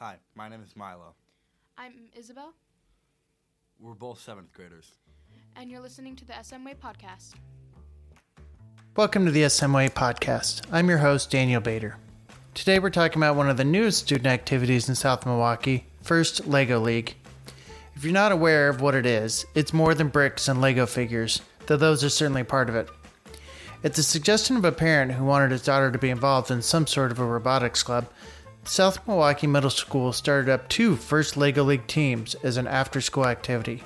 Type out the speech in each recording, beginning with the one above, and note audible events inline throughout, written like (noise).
Hi, my name is Milo. I'm Isabel, We're both seventh graders. and you're listening to the SMWay podcast. Welcome to the SMWay podcast. I'm your host, Daniel Bader. Today we're talking about one of the newest student activities in South Milwaukee, First Lego League. If you're not aware of what it is, it's more than bricks and Lego figures, though those are certainly part of it. It's a suggestion of a parent who wanted his daughter to be involved in some sort of a robotics club, South Milwaukee Middle School started up two First Lego League teams as an after school activity.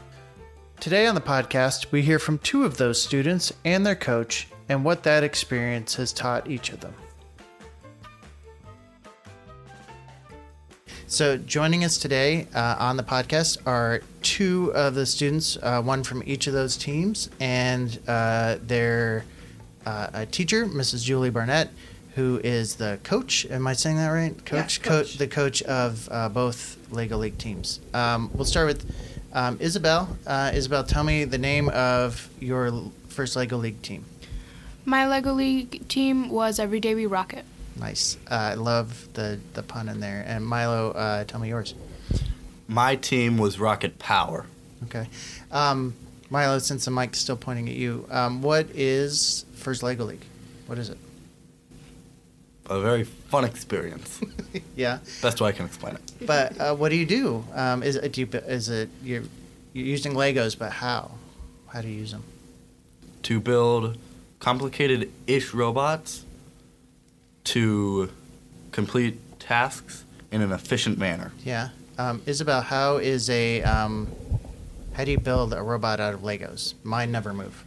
Today on the podcast, we hear from two of those students and their coach and what that experience has taught each of them. So, joining us today uh, on the podcast are two of the students, uh, one from each of those teams, and uh, their uh, teacher, Mrs. Julie Barnett, who is the coach. Am I saying that right? Coach, Yeah, coach. the coach of uh, both Lego League teams. Um, we'll start with um, Isabel. Uh, Isabel, tell me the name of your first Lego League team. My Lego League team was Everyday We Rocket. Nice. Uh, I love the, the pun in there. And Milo, uh, tell me yours. My team was Rocket Power. Okay. Um, Milo, since the mic's still pointing at you, um, what is First Lego League? What is it? A very fun experience. (laughs) yeah. Best way I can explain it. But uh, what do you do? Um, is it do you, is it you're you're using Legos, but how? How do you use them? To build complicated ish robots to complete tasks in an efficient manner. Yeah. Um, Isabel, how is a um, how do you build a robot out of Legos? Mine never move.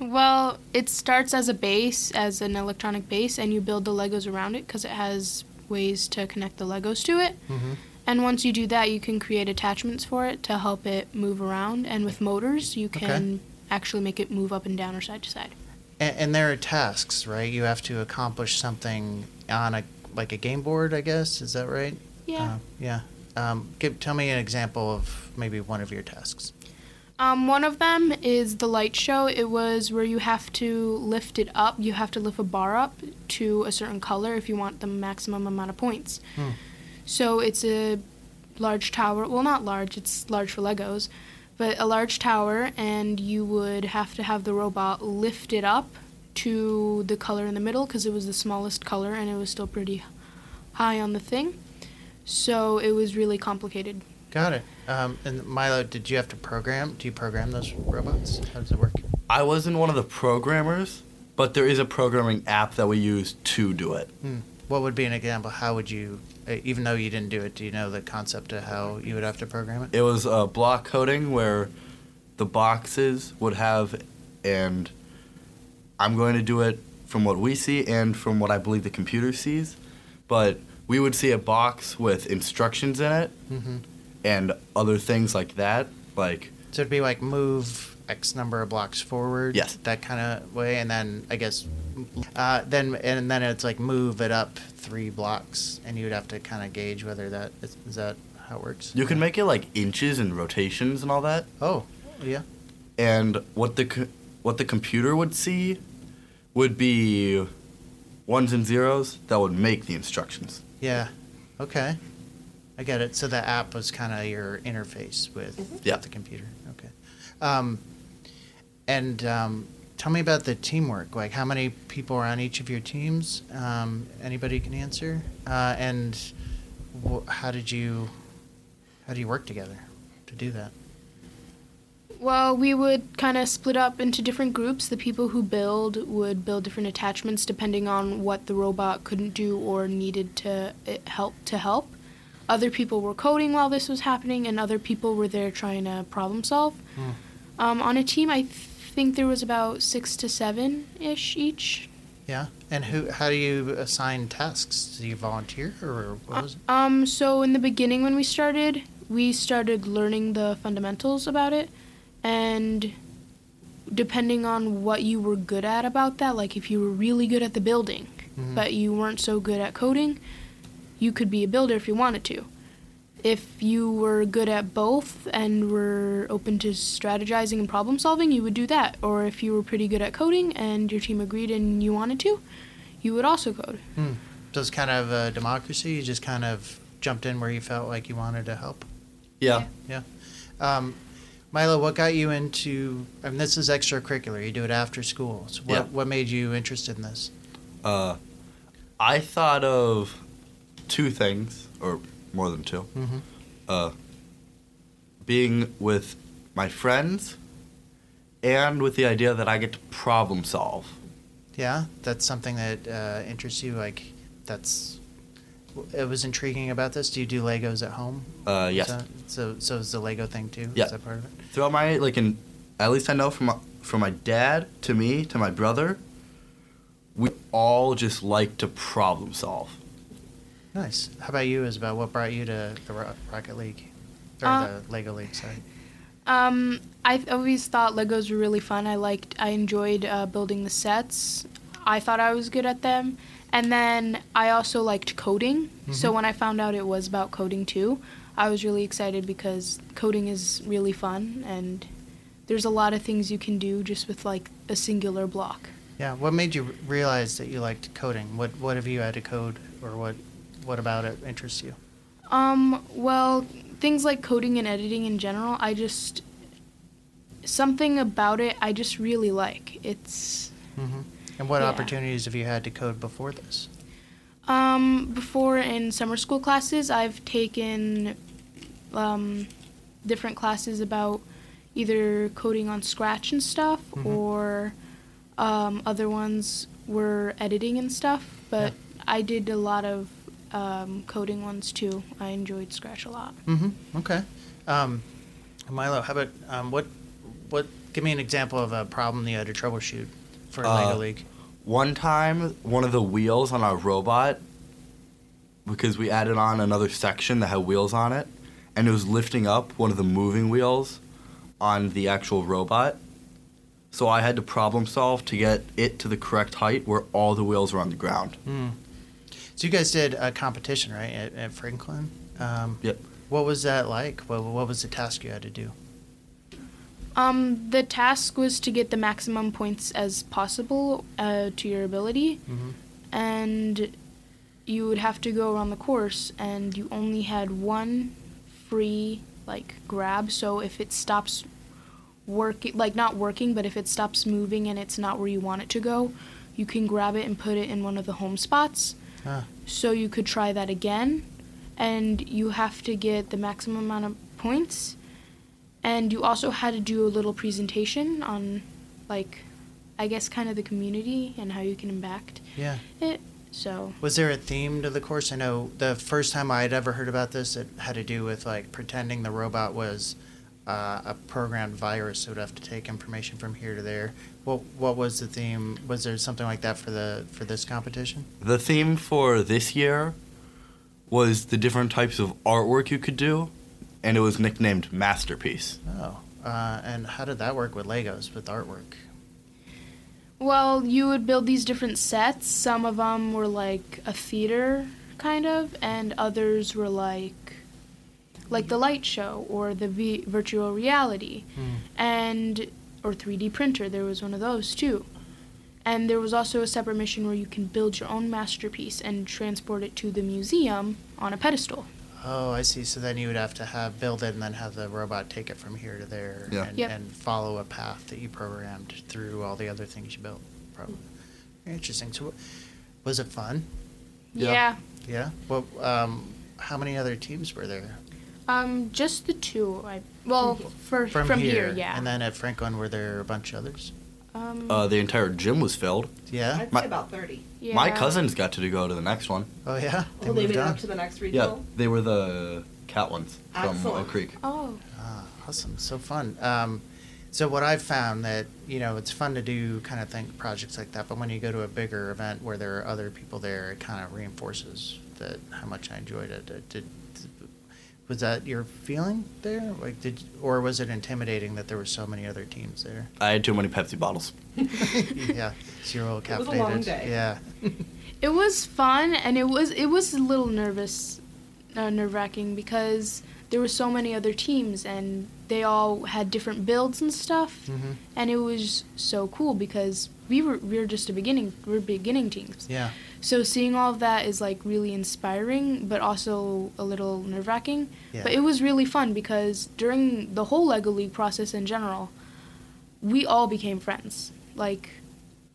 Well, it starts as a base, as an electronic base, and you build the Legos around it because it has ways to connect the Legos to it. Mm-hmm. And once you do that, you can create attachments for it to help it move around. And with motors, you can actually make it move up and down or side to side. And, and there are tasks, right? You have to accomplish something on a like a game board, I guess. Is that right? Yeah. Uh, yeah. Um, give, tell me an example of maybe one of your tasks. Um, one of them is the light show. It was where you have to lift it up. You have to lift a bar up to a certain color if you want the maximum amount of points. Hmm. So it's a large tower. Well, not large. It's large for Legos, but a large tower, and you would have to have the robot lift it up to the color in the middle because it was the smallest color and it was still pretty high on the thing. So it was really complicated. Got it. Um, and Milo, did you have to program? Do you program those robots? How does it work? I wasn't one of the programmers, but there is a programming app that we use to do it. Hmm. What would be an example? How would you, uh, even though you didn't do it, do you know the concept of how you would have to program it? It was a block coding where the boxes would have, and I'm going to do it from what we see and from what I believe the computer sees, but we would see a box with instructions in it Mm-hmm. And other things like that. Like, So it'd be like move X number of blocks forward. Yes. That kind of way, and then I guess, uh, then and then it's like move it up three blocks, and you would have to kind of gauge whether that is, is that how it works. you can make it like inches and rotations and all that. Oh, yeah. and what the co- what the computer would see would be ones and zeros that would make the instructions. Yeah. Okay. I get it. So the app was kind of your interface with, Yeah. with the computer. Okay. Um, and um, tell me about the teamwork. Like, how many people are on each of your teams? Um, anybody can answer. Uh, and wh- how did you how do you work together to do that? Well, we would kind of split up into different groups. The people who build would build different attachments depending on what the robot couldn't do or needed to help to help. Other people were coding while this was happening, and other people were there trying to problem solve. Hmm. Um, on a team, I think there was about six to seven ish each. Yeah. And who? How do you assign tasks? Do you volunteer or what was it? Um, so in the beginning when we started, we started learning the fundamentals about it, and depending on what you were good at about that, like if you were really good at the building, Mhm. but you weren't so good at coding, you could be a builder if you wanted to. If you were good at both and were open to strategizing and problem solving, you would do that. Or if you were pretty good at coding and your team agreed and you wanted to, you would also code. Hmm. So it's kind of a democracy. You just kind of jumped in where you felt like you wanted to help. Yeah. Yeah. Um, Milo, what got you into? I mean, this is extracurricular. You do it after school. So what Yeah. what made you interested in this? Uh, I thought of two things, or more than two. Mm-hmm. Uh, being with my friends, and with the idea that I get to problem solve. Yeah, that's something that uh, interests you. Like, that's it was intriguing about this. Do you do Legos at home? Uh, yes. So, so, so is the Lego thing too? Yeah. Is that part of it? Throughout my like, in at least I know from my, from my dad to me to my brother, we all just like to problem solve. Nice. How about you, Isabel? What brought you to the Ro- Rocket League or Uh, the Lego League? Sorry. Um, I always thought Legos were really fun. I liked, I enjoyed uh, building the sets. I thought I was good at them. And then I also liked coding. So Mhm. when I found out it was about coding too, I was really excited because coding is really fun and there's a lot of things you can do just with like a singular block. Yeah. What made you realize that you liked coding? What What have you had to code, or what What about it interests you? Um, well, things like coding and editing in general, I just something about it I just really like. It's Mm-hmm. And what Yeah. opportunities have you had to code before this? um before in summer school classes, I've taken um different classes about either coding on Scratch and stuff Mhm. or um, other ones were editing and stuff, but I did a lot of um, coding ones too. I enjoyed Scratch a lot. Mm-hmm. Okay. Um, Milo, how about um, what what? Give me an example of a problem you had to troubleshoot for Uh, Lego League. One time, one of the wheels on our robot, because we added on another section that had wheels on it, and it was lifting up one of the moving wheels on the actual robot. So I had to problem solve to get it to the correct height where all the wheels were on the ground. Hmm. So you guys did a competition, right, at, at Franklin? Um, Yep. What was that like? What, what was the task you had to do? Um, the task was to get the maximum points as possible uh, to your ability, Mm-hmm. and you would have to go around the course, and you only had one free like grab. So if it stops working, like not working, but if it stops moving and it's not where you want it to go, you can grab it and put it in one of the home spots. Ah. So you could try that again, and you have to get the maximum amount of points. And you also had to do a little presentation on, like, I guess kind of the community and how you can impact Yeah. it. So Was there a theme to the course? I know the first time I had ever heard about this, it had to do with like pretending the robot was uh, a programmed virus, so it would have to take information from here to there. What What was the theme? Was there something like that for the for this competition? The theme for this year was the different types of artwork you could do, and it was nicknamed Masterpiece. Oh, uh, and how did that work with Legos with artwork? Well, you would build these different sets. Some of them were like a theater kind of, and others were like like the light show or the v- virtual reality Hmm. and or 3D printer. There was one of those too. And there was also a separate mission where you can build your own masterpiece and transport it to the museum on a pedestal. Oh, I see. So then you would have to have build it and then have the robot take it from here to there Yeah. and, Yep. and follow a path that you programmed through all the other things you built. Probably. Very interesting. So, was it fun? Yeah. yeah. Yeah. Well, um, how many other teams were there Um, just the two. I well, for from, from, here? yeah. And then at Franklin, were there a bunch of others? um, Uh, the entire gym was filled. Yeah. I'd My- say about 30. yeah. My cousins got to go to the next one. Oh yeah. Oh, they moved made it up to the next Yeah, they were the cat ones from Excellent. Oak Creek. Oh. Ah, awesome. So fun. Um, so what I've found that you know it's fun to do kind of think projects like that, but when you go to a bigger event where there are other people there, it kind of reinforces that how much I enjoyed it. Did, did, was that your feeling there? Like did or was it intimidating that there were so many other teams there? I had too many Pepsi bottles. (laughs) yeah, zero It was a long day. Yeah. (laughs) It was fun, and it was it was a little nervous, uh, nerve wracking because there were so many other teams, and they all had different builds and stuff, hmm and it was so cool because we were we were just a beginning we're beginning teams. Yeah. So seeing all of that is like really inspiring, but also a little nerve wracking. Yeah. But it was really fun because during the whole Lego League process in general, we all became friends. Like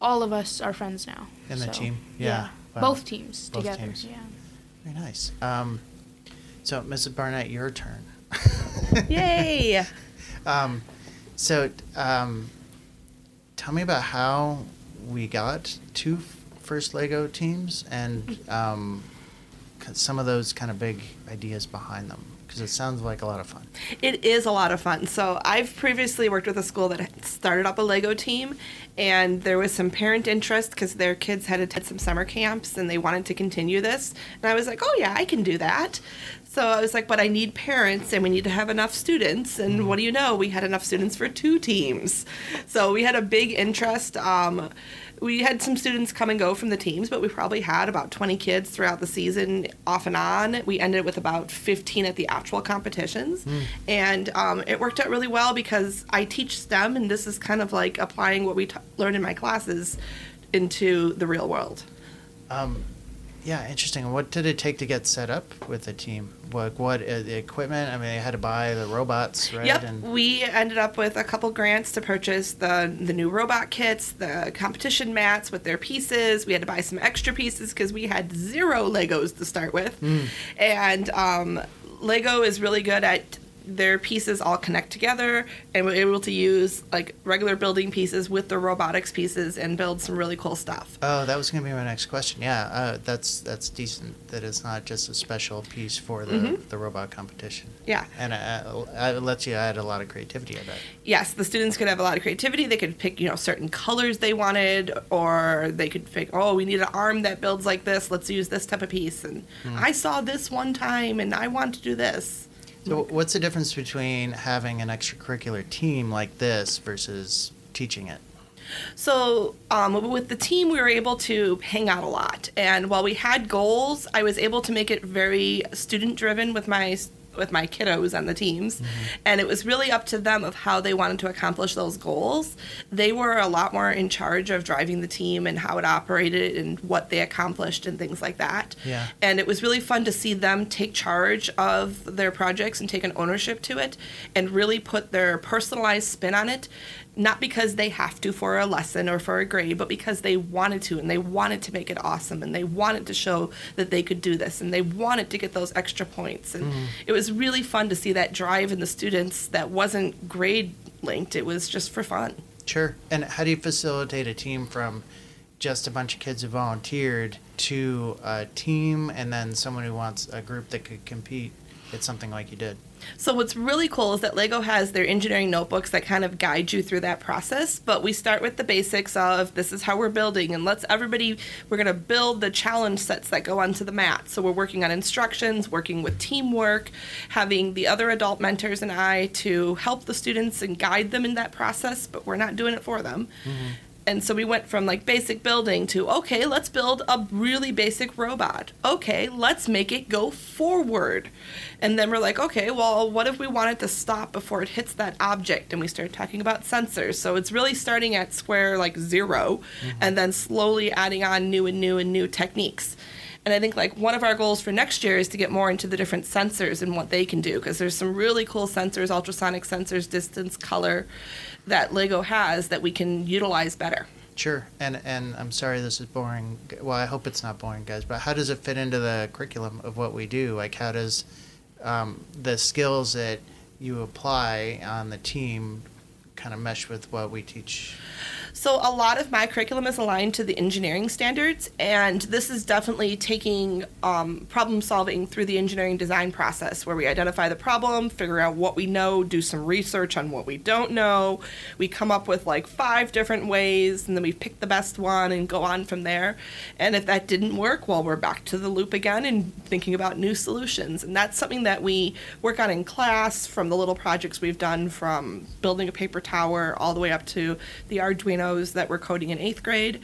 all of us are friends now. In the So, team? Yeah. Wow. Both teams Both together. teams. Yeah. Very nice. Um, so, Mrs. Barnett, your turn. (laughs) Yay! Um, so, um, tell me about how we got two first Lego teams and um, some of those kind of big ideas behind them because it sounds like a lot of fun. It is a lot of fun. So I've previously worked with a school that started up a Lego team, and there was some parent interest because their kids had attended some summer camps and they wanted to continue this. And I was like, oh yeah, I can do that. So I was like, but I need parents and we need to have enough students. And what do you know? We had enough students for two teams. So we had a big interest. Um, we had some students come and go from the teams, but we probably had about 20 kids throughout the season off and on. We ended with about 15 at the actual competitions. And um, it worked out really well because I teach STEM, and this is kind of like applying what we t- learn in my classes into the real world. Um, yeah, interesting. What did it take to get set up with the team? What, what uh, the equipment? I mean, they had to buy the robots, right? Yep, And we ended up with a couple grants to purchase the the new robot kits, the competition mats with their pieces. We had to buy some extra pieces because we had zero Legos to start with, and um, Lego is really good at their pieces all connect together, and we're able to use like regular building pieces with the robotics pieces and build some really cool stuff. Oh, that was going to be my next question. Yeah, uh, that's that's decent. That it's not just a special piece for the, Mhm. the robot competition. Yeah. And uh, uh, it lets you add a lot of creativity. I bet. yes, the students could have a lot of creativity. They could pick, you know, certain colors they wanted, or they could pick, oh, we need an arm that builds like this. Let's use this type of piece. And I saw this one time, and I want to do this. So, what's the difference between having an extracurricular team like this versus teaching it? So um, with the team, we were able to hang out a lot, and while we had goals, I was able to make it very student driven with my with my kiddos on the teams, mm-hmm. and it was really up to them of how they wanted to accomplish those goals. They were a lot more in charge of driving the team and how it operated and what they accomplished and things like that. Yeah. And it was really fun to see them take charge of their projects and take an ownership to it and really put their personalized spin on it. Not because they have to for a lesson or for a grade, but because they wanted to and they wanted to make it awesome and they wanted to show that they could do this and they wanted to get those extra points. And mm. it was really fun to see that drive in the students that wasn't grade linked, it was just for fun. Sure. And how do you facilitate a team from just a bunch of kids who volunteered to a team and then someone who wants a group that could compete at something like you did? So what's really cool is that Lego has their engineering notebooks that kind of guide you through that process, but we start with the basics of this is how we're building and let's everybody we're going to build the challenge sets that go onto the mat. So we're working on instructions, working with teamwork, having the other adult mentors and I to help the students and guide them in that process, but we're not doing it for them. Mm-hmm. And so we went from like basic building to okay, let's build a really basic robot. Okay, let's make it go forward. And then we're like, okay, well, what if we want it to stop before it hits that object? And we started talking about sensors. So it's really starting at square like 0 mm-hmm. and then slowly adding on new and new and new techniques. And I think like one of our goals for next year is to get more into the different sensors and what they can do because there's some really cool sensors, ultrasonic sensors, distance, color that Lego has that we can utilize better. Sure. And and I'm sorry this is boring. Well, I hope it's not boring, guys. But how does it fit into the curriculum of what we do? Like, how does um, the skills that you apply on the team kind of mesh with what we teach? So a lot of my curriculum is aligned to the engineering standards, and this is definitely taking um, problem solving through the engineering design process, where we identify the problem, figure out what we know, do some research on what we don't know. We come up with like five different ways, and then we pick the best one and go on from there. And if that didn't work, well, we're back to the loop again and thinking about new solutions. And that's something that we work on in class from the little projects we've done from building a paper tower all the way up to the Arduino Arduinos that were coding in eighth grade.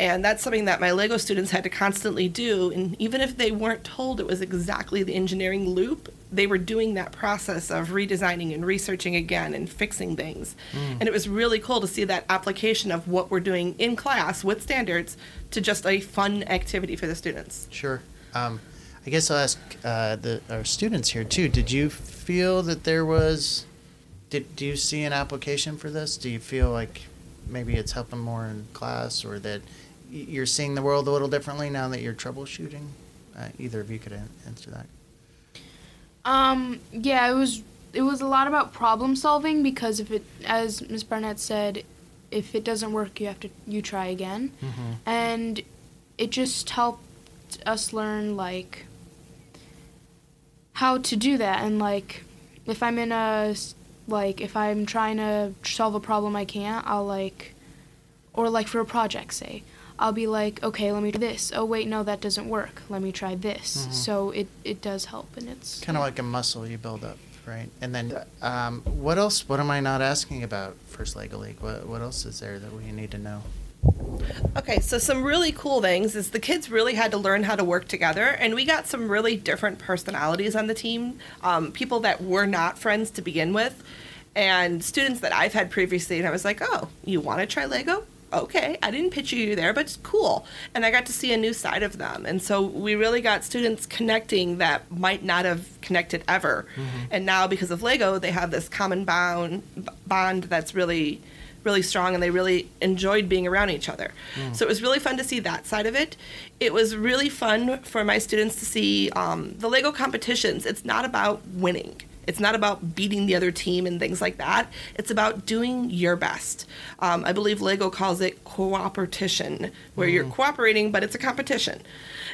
And that's something that my Lego students had to constantly do. And even if they weren't told it was exactly the engineering loop, they were doing that process of redesigning and researching again and fixing things. And it was really cool to see that application of what we're doing in class with standards to just a fun activity for the students. Sure. Um, I guess I'll ask uh, the our students here too. Did you feel that there was? Did do you see an application for this? Do you feel like maybe it's helping more in class, or that you're seeing the world a little differently now that you're troubleshooting? Uh, either of you could answer that. Um, yeah, it was it was a lot about problem solving because if it, as Ms. Barnett said, if it doesn't work, you have to you try again, and it just helped us learn like how to do that and like if I'm in a like if I'm trying to solve a problem I can't, I'll like or like for a project say I'll be like, okay, let me do this. Oh wait, no, that doesn't work. Let me try this. So it it does help, and it's Kind of like a muscle you build up, right? And then, um, what else? What am I not asking about First Lego League? What what else is there that we need to know? Okay, so some really cool things is the kids really had to learn how to work together, and we got some really different personalities on the team. Um, people that were not friends to begin with, and students that I've had previously, and I was like, "Oh, you want to try Lego? Okay, I didn't pitch you there, but it's cool." And I got to see a new side of them, and so we really got students connecting that might not have connected ever, and now because of Lego, they have this common bond bond that's really really strong and they really enjoyed being around each other. So it was really fun to see that side of it. It was really fun for my students to see um, the Lego competitions. It's not about winning. It's not about beating the other team and things like that. It's about doing your best. Um, I believe Lego calls it cooperation, where you're cooperating, but it's a competition.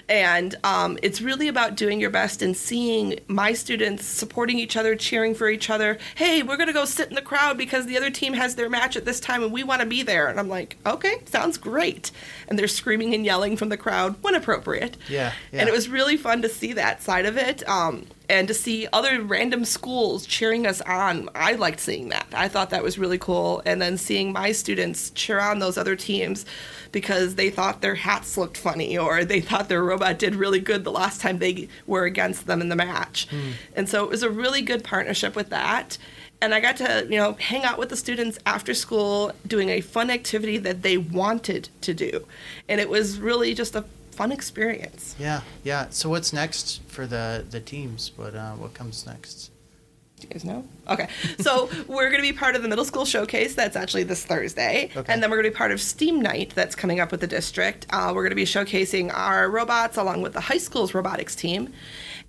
And um, it's really about doing your best and seeing my students supporting each other, cheering for each other. Hey, we're going to go sit in the crowd because the other team has their match at this time and we want to be there. And I'm like, okay, sounds great. And they're screaming and yelling from the crowd when appropriate. Yeah, yeah. And it was really fun to see that side of it. Um, and to see other random schools cheering us on. I liked seeing that. I thought that was really cool. And then seeing my students cheer on those other teams because they thought their hats looked funny or they thought their robot did really good the last time they were against them in the match. Hmm. And so it was a really good partnership with that. And I got to, you know, hang out with the students after school doing a fun activity that they wanted to do. And it was really just a fun experience. Yeah, yeah. So what's next for the the teams? What uh, what comes next? Do you guys know? Okay. So (laughs) we're going to be part of the middle school showcase. That's actually this Thursday. Okay. And then we're going to be part of STEAM Night that's coming up with the district. Uh, we're going to be showcasing our robots along with the high school's robotics team.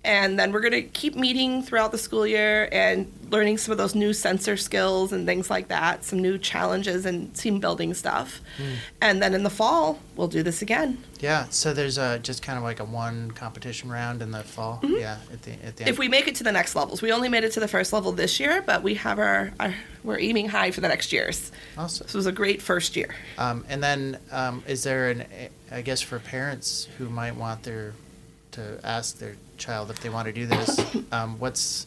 And then we're going to keep meeting throughout the school year and learning some of those new sensor skills and things like that, some new challenges and team building stuff. Hmm. And then in the fall, we'll do this again. Yeah. So there's uh, just kind of like a one competition round in the fall. Yeah. At the at the end. Mm-hmm. If we make it to the next levels, we only made it to the first level this year, but we have our, our we're aiming high for the next years. awesome. This was a great first year. Um, and then, um, is there an, I guess, for parents who might want their, to ask their child if they want to do this, um, what's,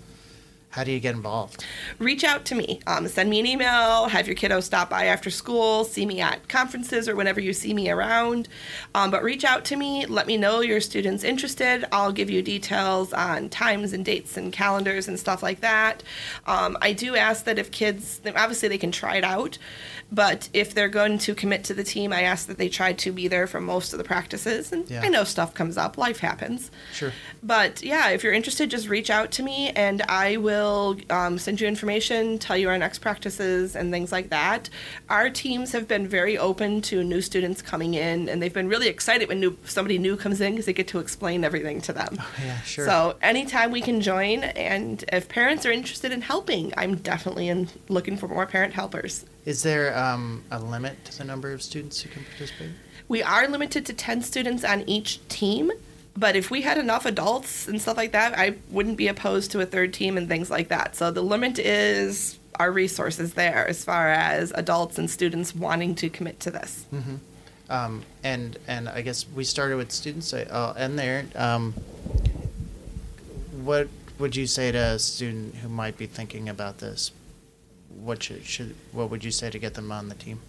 how do you get involved? reach out to me. Um, send me an email. Have your kiddo stop by after school. See me at conferences or whenever you see me around. Um, but reach out to me. Let me know your student's interested. I'll give you details on times and dates and calendars and stuff like that. Um, I do ask that if kids, obviously they can try it out, but if they're going to commit to the team, I ask that they try to be there for most of the practices. And Yeah. I know stuff comes up, life happens. Sure. But yeah, if you're interested, just reach out to me and I will um, send you information, tell you our next practices, and things like that. Our teams have been very open to new students coming in, and they've been really excited when new, somebody new comes in because they get to explain everything to them. Oh, Yeah, sure. So anytime we can join, and if parents are interested in helping, I'm definitely in, looking for more parent helpers. Is there um, a limit to the number of students who can participate? We are limited to 10 students on each team, but if we had enough adults and stuff like that, I wouldn't be opposed to a third team and things like that. So the limit is our resources there as far as adults and students wanting to commit to this. Um, and and I guess we started with students. I- I'll end there. Um, what would you say to a student who might be thinking about this? What should, should what would you say to get them on the team?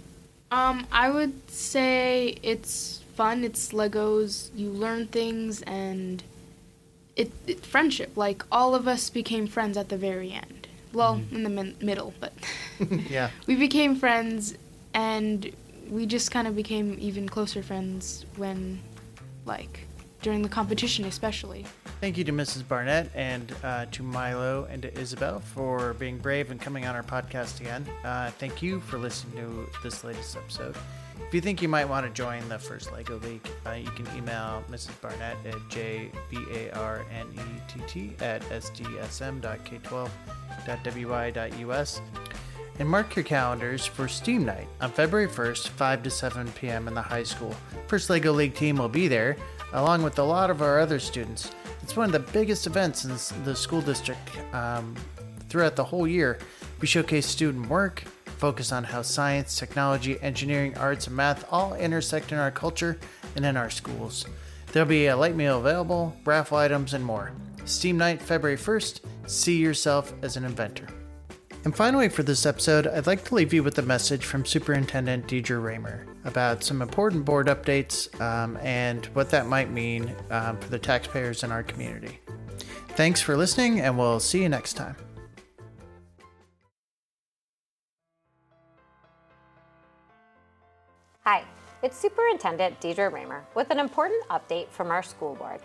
Um, I would say it's fun. It's Legos. You learn things and it, it friendship. Like all of us became friends at the very end. Well, in the min- middle, but (laughs) (laughs) yeah. we became friends and we just kind of became even closer friends when like during the competition especially. Thank you to Mrs. Barnett and uh, to Milo and to Isabel for being brave and coming on our podcast again. Uh, thank you for listening to this latest episode. If you think you might want to join the first LEGO League, uh, you can email Mrs. Barnett at jbarnett at sdsm.k12.wi.us and mark your calendars for Steam Night on February 1st, 5 to 7 p.m. in the high school. First LEGO League team will be there, along with a lot of our other students. It's one of the biggest events in the school district um, throughout the whole year. We showcase student work, focus on how science, technology, engineering, arts, and math all intersect in our culture and in our schools. There'll be a light meal available, raffle items, and more. Steam Night, February 1st. See yourself as an inventor. And finally, for this episode, I'd like to leave you with a message from Superintendent Deidre Raymer about some important board updates um, and what that might mean um, for the taxpayers in our community. Thanks for listening, and we'll see you next time. Hi, it's Superintendent Deidre Raymer with an important update from our school board.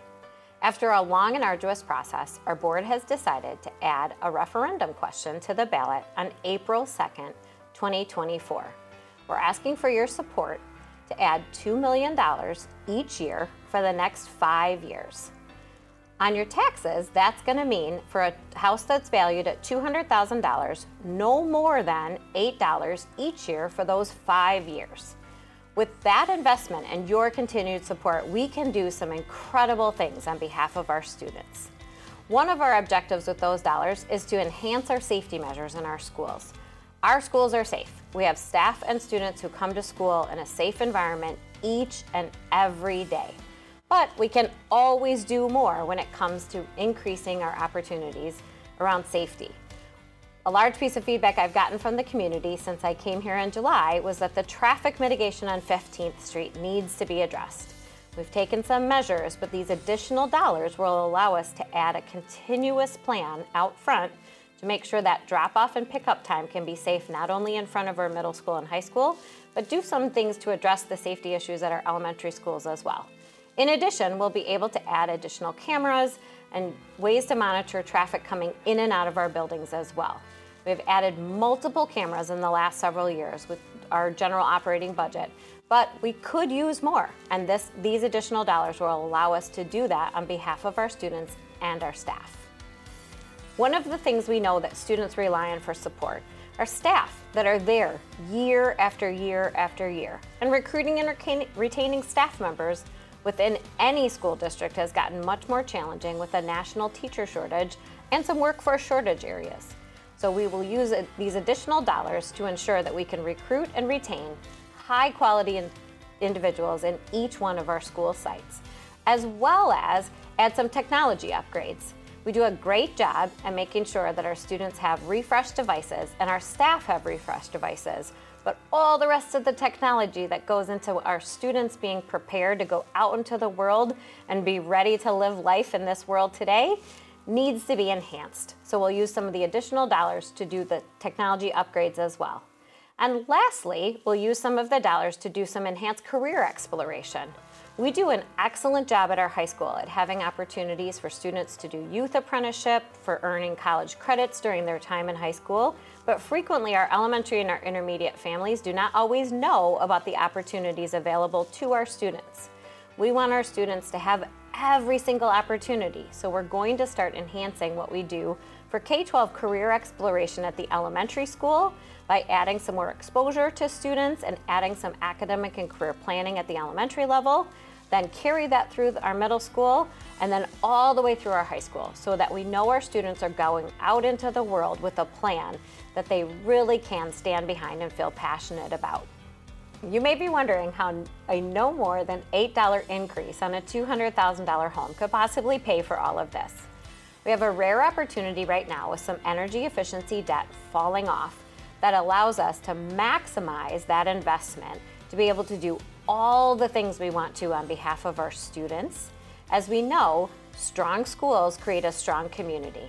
After a long and arduous process, our board has decided to add a referendum question to the ballot on April 2nd, 2024. We're asking for your support to add $2 million each year for the next five years. On your taxes, that's going to mean for a house that's valued at $200,000, no more than $8 each year for those five years. With that investment and your continued support, we can do some incredible things on behalf of our students. One of our objectives with those dollars is to enhance our safety measures in our schools. Our schools are safe. We have staff and students who come to school in a safe environment each and every day. But we can always do more when it comes to increasing our opportunities around safety. A large piece of feedback I've gotten from the community since I came here in July was that the traffic mitigation on 15th Street needs to be addressed. We've taken some measures, but these additional dollars will allow us to add a continuous plan out front to make sure that drop off and pickup time can be safe not only in front of our middle school and high school, but do some things to address the safety issues at our elementary schools as well. In addition, we'll be able to add additional cameras and ways to monitor traffic coming in and out of our buildings as well. We've added multiple cameras in the last several years with our general operating budget, but we could use more, and this, these additional dollars will allow us to do that on behalf of our students and our staff. One of the things we know that students rely on for support are staff that are there year after year after year. And recruiting and retaining staff members within any school district has gotten much more challenging with a national teacher shortage and some workforce shortage areas. So we will use these additional dollars to ensure that we can recruit and retain high quality individuals in each one of our school sites, as well as add some technology upgrades. We do a great job at making sure that our students have refreshed devices and our staff have refreshed devices. But all the rest of the technology that goes into our students being prepared to go out into the world and be ready to live life in this world today needs to be enhanced. So we'll use some of the additional dollars to do the technology upgrades as well. And lastly, we'll use some of the dollars to do some enhanced career exploration. We do an excellent job at our high school at having opportunities for students to do youth apprenticeship, for earning college credits during their time in high school, but frequently our elementary and our intermediate families do not always know about the opportunities available to our students. We want our students to have every single opportunity, so we're going to start enhancing what we do for K 12 career exploration at the elementary school by adding some more exposure to students and adding some academic and career planning at the elementary level then carry that through our middle school, and then all the way through our high school so that we know our students are going out into the world with a plan that they really can stand behind and feel passionate about. You may be wondering how a no more than $8 increase on a $200,000 home could possibly pay for all of this. We have a rare opportunity right now with some energy efficiency debt falling off that allows us to maximize that investment to be able to do all the things we want to on behalf of our students. As we know, strong schools create a strong community.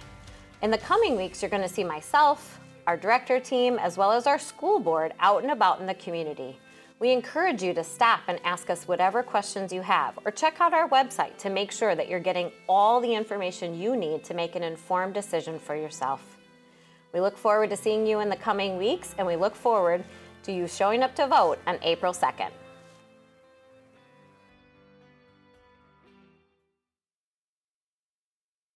In the coming weeks, you're going to see myself, our director team, as well as our school board out and about in the community. We encourage you to stop and ask us whatever questions you have, or check out our website to make sure that you're getting all the information you need to make an informed decision for yourself. We look forward to seeing you in the coming weeks, and we look forward to you showing up to vote on April 2nd.